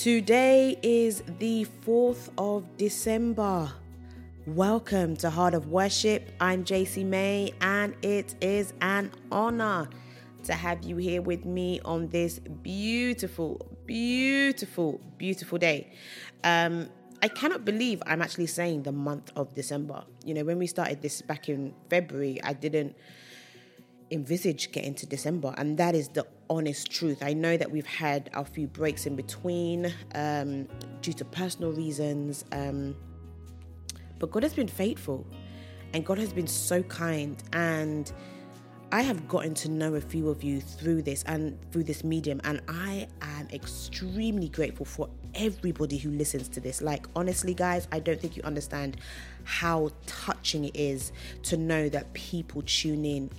Today is the 4th of December. Welcome to Heart of Worship. I'm JC May, and it is an honor to have you here with me on this beautiful, beautiful, beautiful day. Um, I cannot believe I'm actually saying the month of December. You know, when we started this back in February, I didn't envisage getting to December, and that is the honest truth. I know that we've had a few breaks in between um, due to personal reasons, um, but God has been faithful, and God has been so kind, and I have gotten to know a few of you through this and through this medium, and I am extremely grateful for everybody who listens to this. Like, honestly, guys, I don't think you understand how touching it is to know that people tune in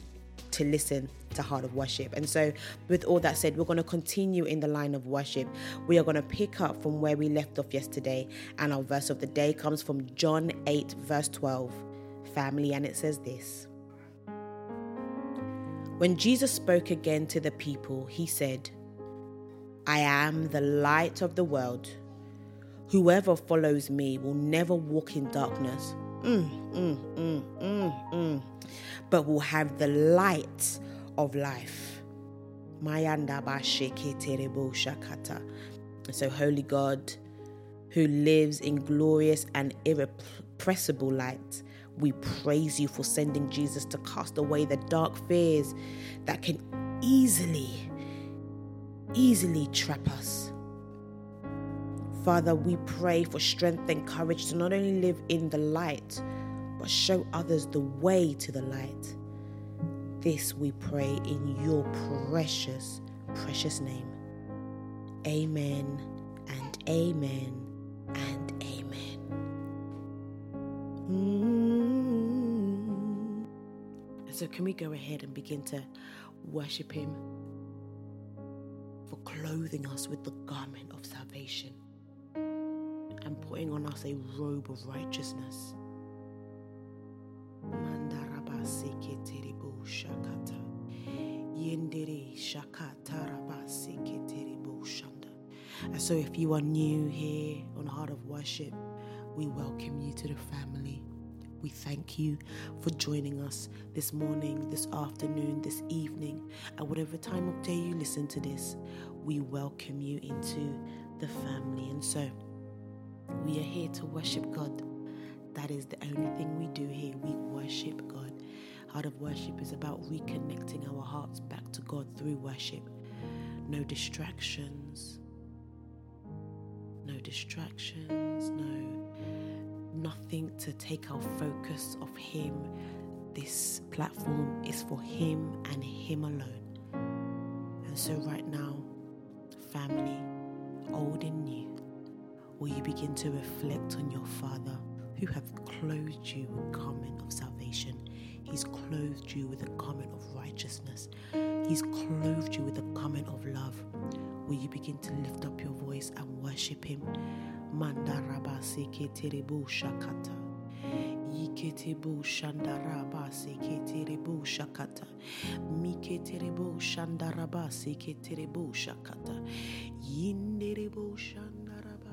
to listen to Heart of Worship. And so, with all that said, we're going to continue in the line of worship. We are going to pick up from where we left off yesterday, and our verse of the day comes from John 8, verse 12, family, and it says this. When Jesus spoke again to the people, he said, I am the light of the world. Whoever follows me will never walk in darkness, mm, mm, mm, mm, mm, but will have the light of life. So, Holy God, who lives in glorious and irrepressible light, we praise you for sending Jesus to cast away the dark fears that can easily, easily trap us. Father, we pray for strength and courage to not only live in the light, but show others the way to the light. This we pray in your precious, precious name. Amen and amen and amen. Mm-hmm. So, can we go ahead and begin to worship Him for clothing us with the garment of salvation and putting on us a robe of righteousness? And so if you are new here on Heart of Worship, we welcome you to the family. We thank you for joining us this morning, this afternoon, this evening, at whatever time of day you listen to this. We welcome you into the family. And so we are here to worship God. That is the only thing we do here. We worship God. Heart of worship is about reconnecting our hearts back to God through worship. No distractions. No distractions. No, nothing to take our focus off Him. This platform is for Him and Him alone. And so, right now, family, old and new, will you begin to reflect on your Father who hath clothed you with garment of salvation? He's clothed you with a garment of righteousness. He's clothed you with a garment of love. Will you begin to lift up your voice and worship Him? Mandaraba shakata. Shandaraba shakata. Shandaraba shakata. Shandaraba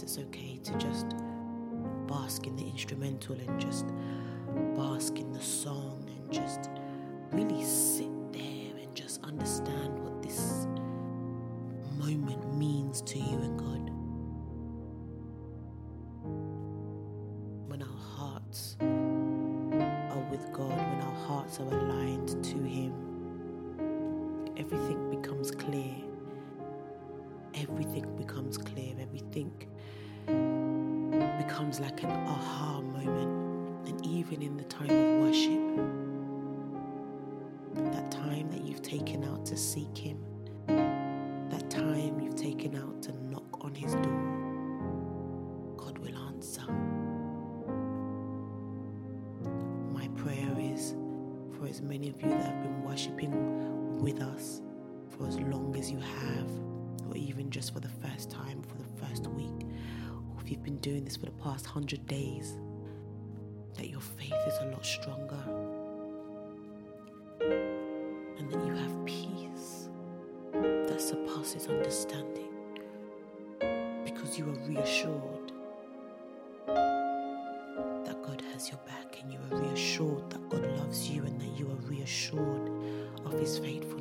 Sometimes it's okay to just bask in the instrumental and just bask in the song and just really sit there and just understand what this moment means to you and God. When our hearts are with God, when our hearts are aligned to Him, everything becomes clear. Everything becomes clear. Everything comes like an aha moment, and even in the time of worship, that time that you've taken out to seek Him, that time you've taken out to knock on His door, God will answer. My prayer is for as many of you that have been worshiping with us for as long as you have, or even just for the first time, for the first week you've been doing this for the past hundred days, that your faith is a lot stronger. And that you have peace that surpasses understanding because you are reassured that God has your back and you are reassured that God loves you and that you are reassured of his faithfulness.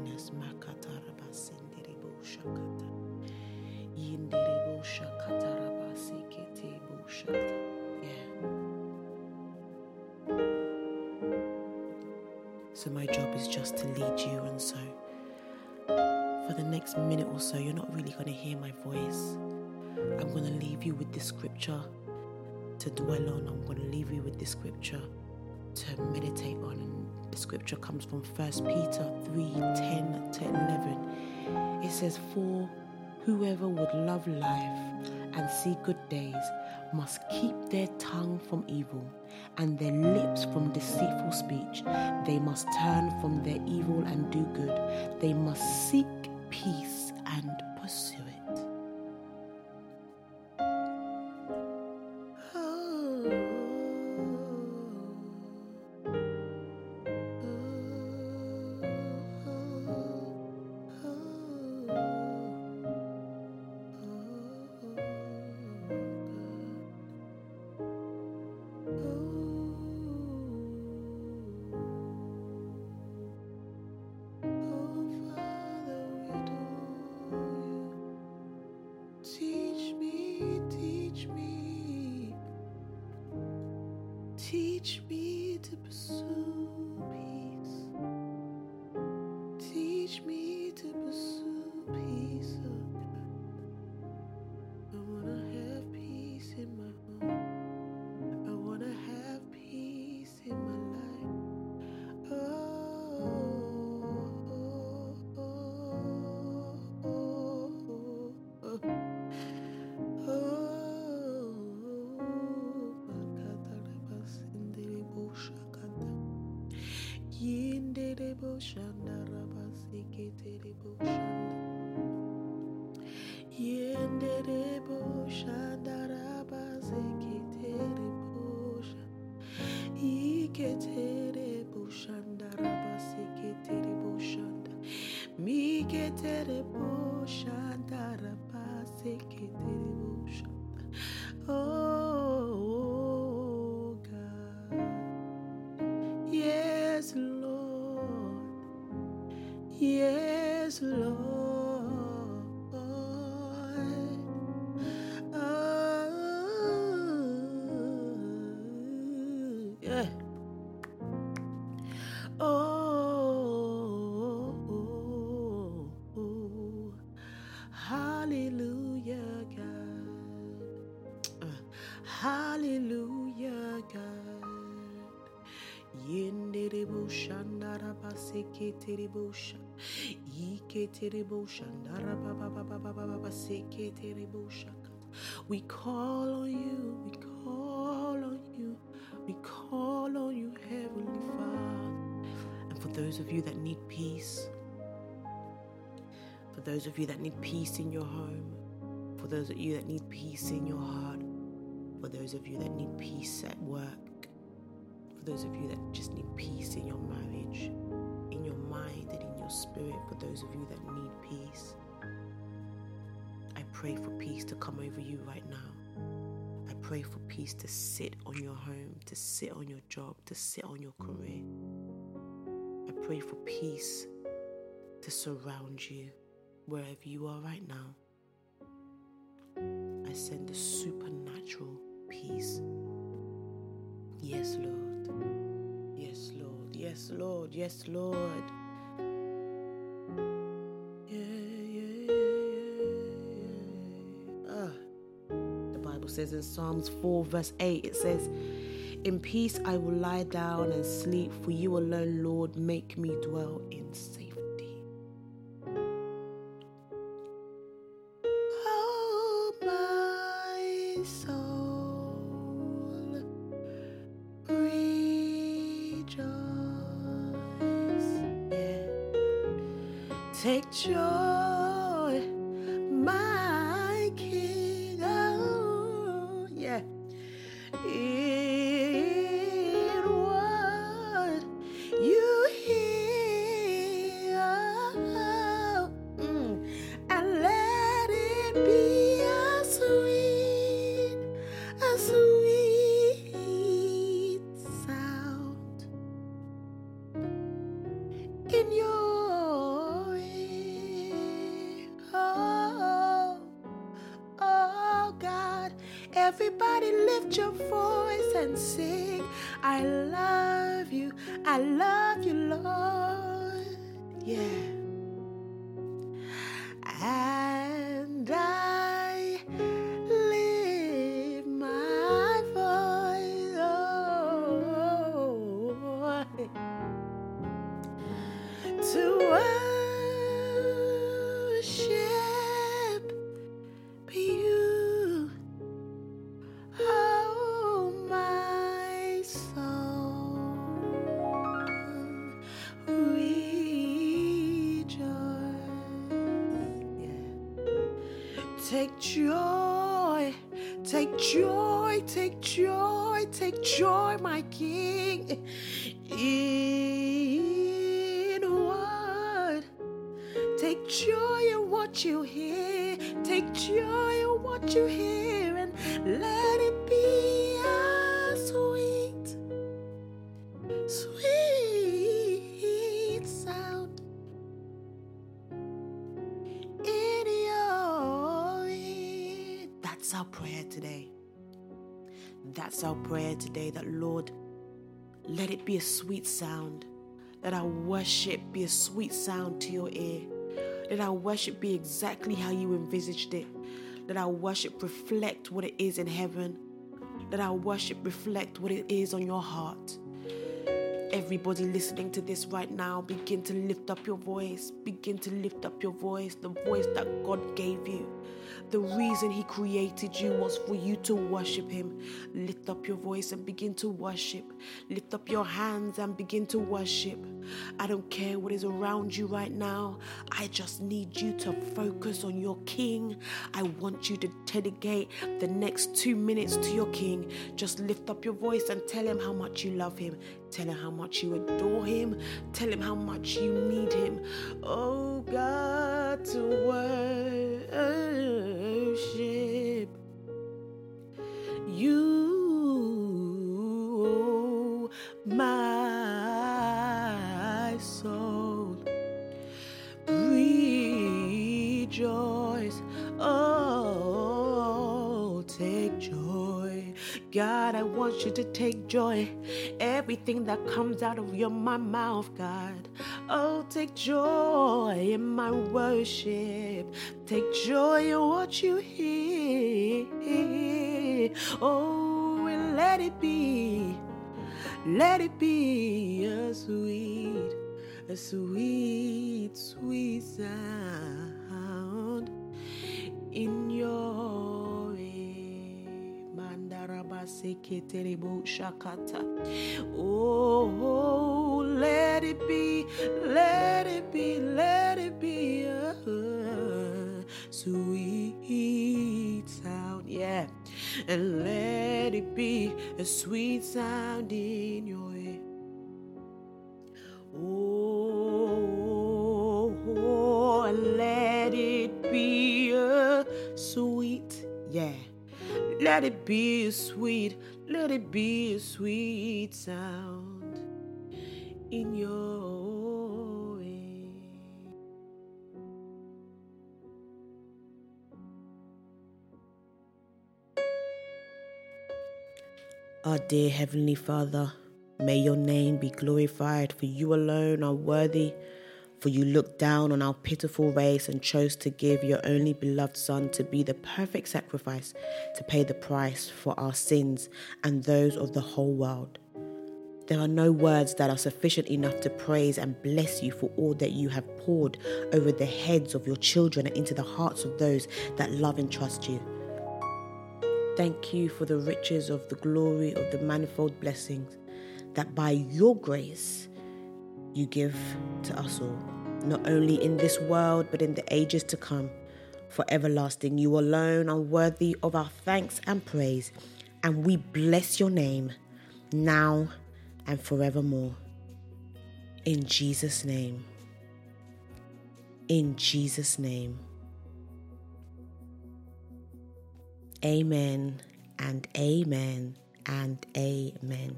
So my job is just to lead you and so for the next minute or so you're not really going to hear my voice. I'm going to leave you with the scripture to dwell on. I'm going to leave you with the scripture to meditate on. And the scripture comes from 1 Peter 3 10 to 11. It says, For whoever would love life and see good days must keep their tongue from evil and their lips from deceitful speech. They must turn from their evil and do good. They must seek peace and pursue it. Teach me to pursue peace. Teach me We call on you, we call on you, we call on you, Heavenly Father. And for those of you that need peace, for those of you that need peace in your home, for those of you that need peace in your heart, for those of you that need peace at work, for those of you that just need peace in your marriage, in your mind and in your spirit, for those of you that need peace, I pray for peace to come over you right now. I pray for peace to sit on your home, to sit on your job, to sit on your career. I pray for peace to surround you wherever you are right now. I send the supernatural peace. Yes, Lord. Yes, Lord. Yes, Lord. Yeah, yeah, yeah. Ah. The Bible says in Psalms 4, verse 8, it says, In peace I will lie down and sleep, for you alone, Lord, make me dwell in safety. Oh, Take joy, lift your voice and sing. I love you, I love you, Lord. Yeah. That's our prayer today that Lord, let it be a sweet sound. Let our worship be a sweet sound to your ear. Let our worship be exactly how you envisaged it. Let our worship reflect what it is in heaven. Let our worship reflect what it is on your heart. Everybody listening to this right now, begin to lift up your voice. Begin to lift up your voice, the voice that God gave you. The reason He created you was for you to worship Him. Lift up your voice and begin to worship. Lift up your hands and begin to worship. I don't care what is around you right now. I just need you to focus on your King. I want you to dedicate the next two minutes to your King. Just lift up your voice and tell Him how much you love Him. Tell Him how much you adore Him. Tell Him how much you need Him. Oh God, to worship you to take joy. Everything that comes out of your my mouth, God. Oh, take joy in my worship. Take joy in what you hear. Oh, and let it be. Let it be a sweet, a sweet, sweet sound in your. Oh, let it be, let it be, let it be a sweet sound. Yeah. And let it be a sweet sound in your Let it be a sweet, let it be a sweet sound in your ear. Our dear Heavenly Father, may your name be glorified, for you alone are worthy. For you looked down on our pitiful race and chose to give your only beloved Son to be the perfect sacrifice to pay the price for our sins and those of the whole world. There are no words that are sufficient enough to praise and bless you for all that you have poured over the heads of your children and into the hearts of those that love and trust you. Thank you for the riches of the glory of the manifold blessings that by your grace you give to us all. not only in this world, but in the ages to come. For everlasting, you alone are worthy of our thanks and praise, and we bless your name now and forevermore. In Jesus' name. In Jesus' name. Amen and amen and amen.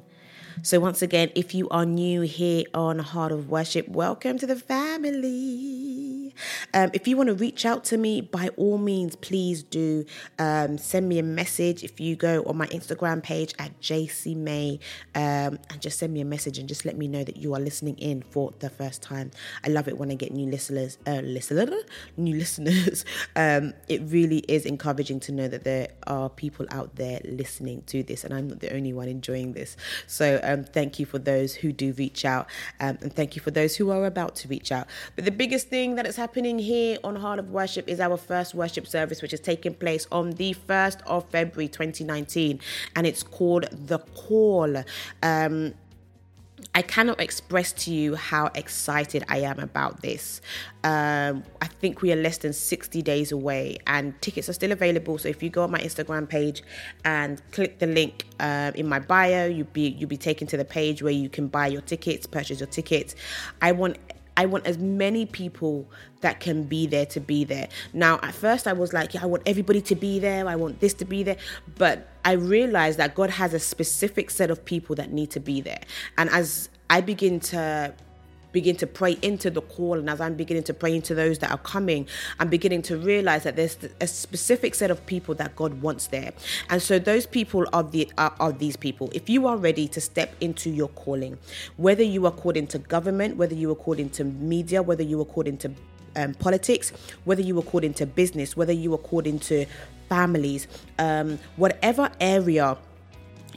So, once again, if you are new here on Heart of Worship, welcome to the family. Um, if you want to reach out to me, by all means, please do um, send me a message. If you go on my Instagram page at JC May um, and just send me a message and just let me know that you are listening in for the first time. I love it when I get new listeners, uh, listener, new listeners. Um, it really is encouraging to know that there are people out there listening to this, and I'm not the only one enjoying this. So um, thank you for those who do reach out, um, and thank you for those who are about to reach out. But the biggest thing that is happening here on Heart of Worship is our first worship service, which is taking place on the 1st of February 2019, and it's called The Call. Um, I cannot express to you how excited I am about this. Um, I think we are less than 60 days away, and tickets are still available. So if you go on my Instagram page and click the link uh, in my bio, you'll be you'll be taken to the page where you can buy your tickets, purchase your tickets. I want I want as many people that can be there to be there. Now, at first, I was like, yeah, I want everybody to be there. I want this to be there. But I realized that God has a specific set of people that need to be there. And as I begin to begin to pray into the call and as I'm beginning to pray into those that are coming, I'm beginning to realize that there's a specific set of people that God wants there. And so those people are the are, are these people. If you are ready to step into your calling, whether you are called into government, whether you are called into media, whether you are called into um, politics, whether you are called into business, whether you are called into families, um, whatever area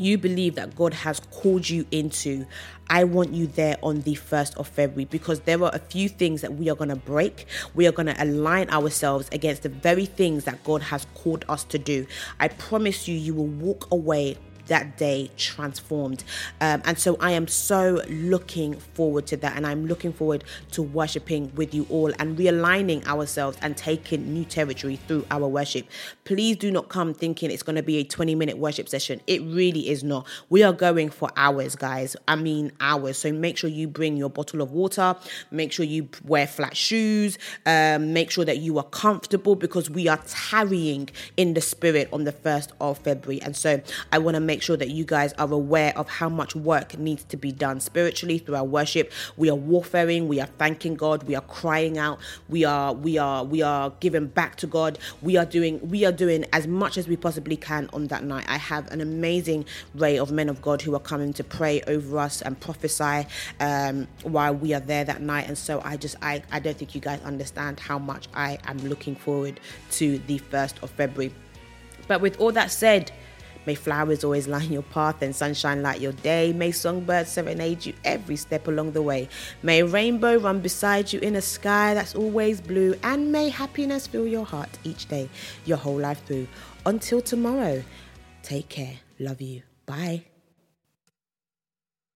you believe that God has called you into, I want you there on the 1st of February because there are a few things that we are going to break. We are going to align ourselves against the very things that God has called us to do. I promise you, you will walk away that day transformed. Um, and so I am so looking forward to that. And I'm looking forward to worshiping with you all and realigning ourselves and taking new territory through our worship. Please do not come thinking it's going to be a 20 minute worship session. It really is not. We are going for hours, guys. I mean, hours. So make sure you bring your bottle of water, make sure you wear flat shoes, um, make sure that you are comfortable because we are tarrying in the spirit on the 1st of February. And so I want to make make sure that you guys are aware of how much work needs to be done spiritually through our worship. We are warfaring, we are thanking God, we are crying out, we are we are we are giving back to God. We are doing we are doing as much as we possibly can on that night. I have an amazing ray of men of God who are coming to pray over us and prophesy um, while we are there that night. And so I just I, I don't think you guys understand how much I am looking forward to the first of February. But with all that said, May flowers always line your path and sunshine light your day. May songbirds serenade you every step along the way. May rainbow run beside you in a sky that's always blue. And may happiness fill your heart each day, your whole life through. Until tomorrow, take care. Love you. Bye.